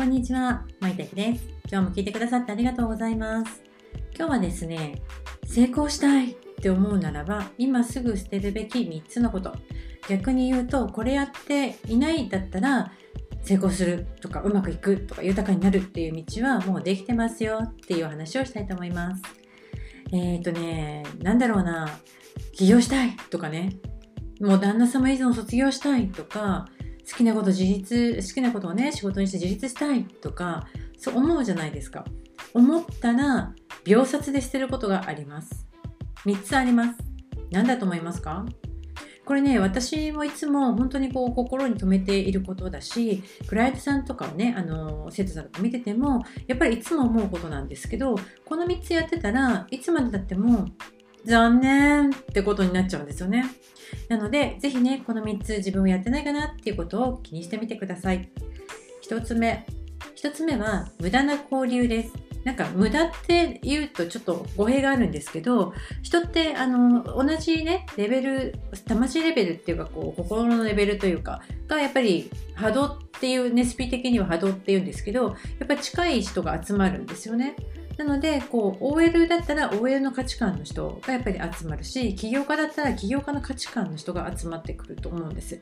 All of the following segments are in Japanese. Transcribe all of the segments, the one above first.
こんにちは、まいたけです。今日も聞いてくださってありがとうございます。今日はですね、成功したいって思うならば、今すぐ捨てるべき3つのこと。逆に言うと、これやっていないだったら、成功するとかうまくいくとか豊かになるっていう道はもうできてますよっていう話をしたいと思います。えっ、ー、とね、なんだろうな、起業したいとかね、もう旦那様依存卒業したいとか、好きなこと自立、好きなことをね、仕事にして自立したいとか、そう思うじゃないですか。思ったら、秒殺で捨てることがあります。3つあります。何だと思いますか？これね、私もいつも本当にこう心に留めていることだし、クライアントさんとかをね、あの、生徒さんとか見てても、やっぱりいつも思うことなんですけど、この3つやってたらいつまでたっても残念ってことになっちゃうんですよね。なので、ぜひね、この3つ自分をやってないかなっていうことを気にしてみてください。1つ目。1つ目は、無駄な交流です。なんか無駄って言うとちょっと語弊があるんですけど人ってあの同じねレベル魂レベルっていうかこう心のレベルというかがやっぱり波動っていうねスピ的には波動っていうんですけどやっぱり近い人が集まるんですよね。なので、こう、OL だったら OL の価値観の人がやっぱり集まるし、起業家だったら起業家の価値観の人が集まってくると思うんです。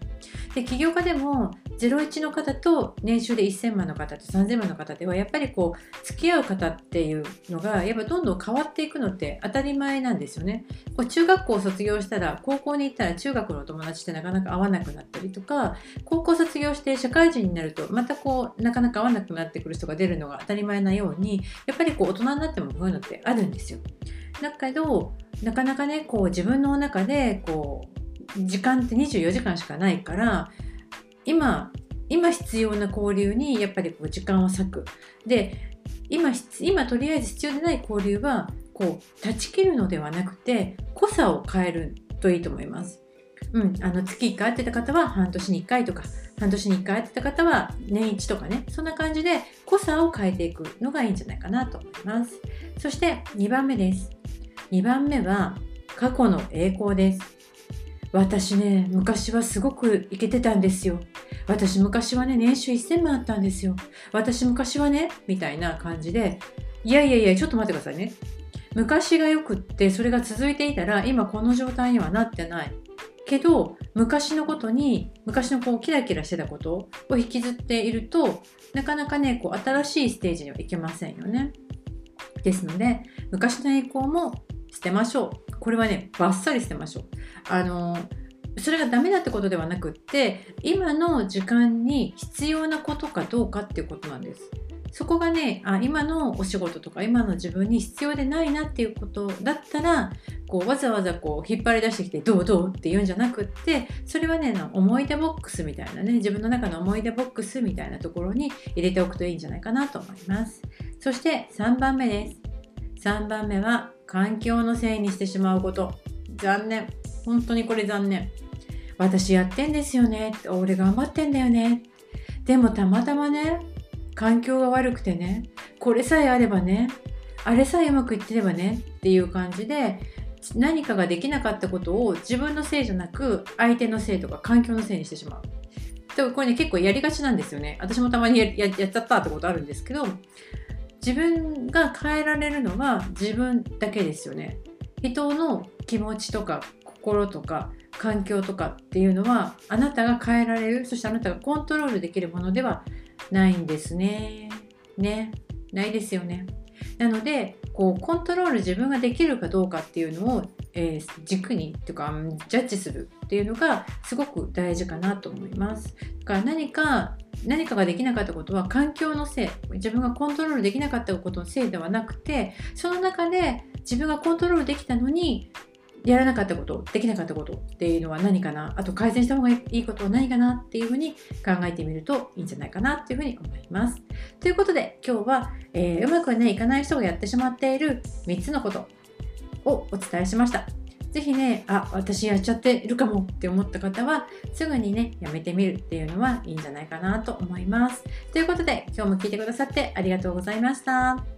で、起業家でも01の方と年収で1000万の方と3000万の方では、やっぱりこう、付き合う方っていうのが、やっぱどんどん変わっていくのって当たり前なんですよね。こう中学校を卒業したら、高校に行ったら中学のお友達ってなかなか会わなくなったりとか、高校卒業して社会人になると、またこう、なかなか会わなくなってくる人が出るのが当たり前なように、やっぱりこう、大人になってもこういうのってあるんですよ。だけどなかなかねこう自分の中でこう時間って24時間しかないから今今必要な交流にやっぱりこう時間を割く。で今今とりあえず必要でない交流はこう断ち切るのではなくて濃さを変えるといいと思います。うん、あの月1回会ってた方は半年に1回とか半年に1回会ってた方は年1とかねそんな感じで濃さを変えていくのがいいんじゃないかなと思いますそして2番目です2番目は過去の栄光です私ね昔はすごくイケてたんですよ私昔はね年収1000万あったんですよ私昔はねみたいな感じでいやいやいやちょっと待ってくださいね昔がよくってそれが続いていたら今この状態にはなってないけど昔のことに昔のこうキラキラしてたことを引きずっているとなかなかねこう新しいステージにはいけませんよね。ですので昔の栄光も捨てましょう。これはねバッサリ捨てましょう。あのそれがダメだってことではなくって今の時間に必要なことかどうかっていうことなんです。そこがねあ今のお仕事とか今の自分に必要でないなっていうことだったらこうわざわざこう引っ張り出してきてどうどうって言うんじゃなくってそれはね思い出ボックスみたいなね自分の中の思い出ボックスみたいなところに入れておくといいんじゃないかなと思います。そして3番目です。3番目は環境のせいにしてしまうこと。残念。本当にこれ残念。私やってんですよね俺頑張ってんだよねでもたまたまね環境が悪くてねこれさえあればねあれさえうまくいってればねっていう感じで何かができなかったことを自分のせいじゃなく相手のせいとか環境のせいにしてしまう。でこれね結構やりがちなんですよね。私もたまにややっちゃったってことあるんですけど自分が変えられるのは自分だけですよね。人の気持ちとか心とか環境とかっていうのはあなたが変えられるそしてあなたがコントロールできるものではないんですね。ね。ないですよね。なのでこうコントロール自分ができるかどうかっていうのを、えー、軸にっていうかジャッジするっていうのがすごく大事かなと思います。だから何か何かができなかったことは環境のせい自分がコントロールできなかったことのせいではなくてその中で自分がコントロールできたのにやらなかったこと、できなかったことっていうのは何かな、あと改善した方がいいことは何かなっていうふうに考えてみるといいんじゃないかなっていうふうに思います。ということで今日は、えー、うまくね、いかない人がやってしまっている3つのことをお伝えしました。ぜひね、あ、私やっちゃってるかもって思った方は、すぐにね、やめてみるっていうのはいいんじゃないかなと思います。ということで、今日も聞いてくださってありがとうございました。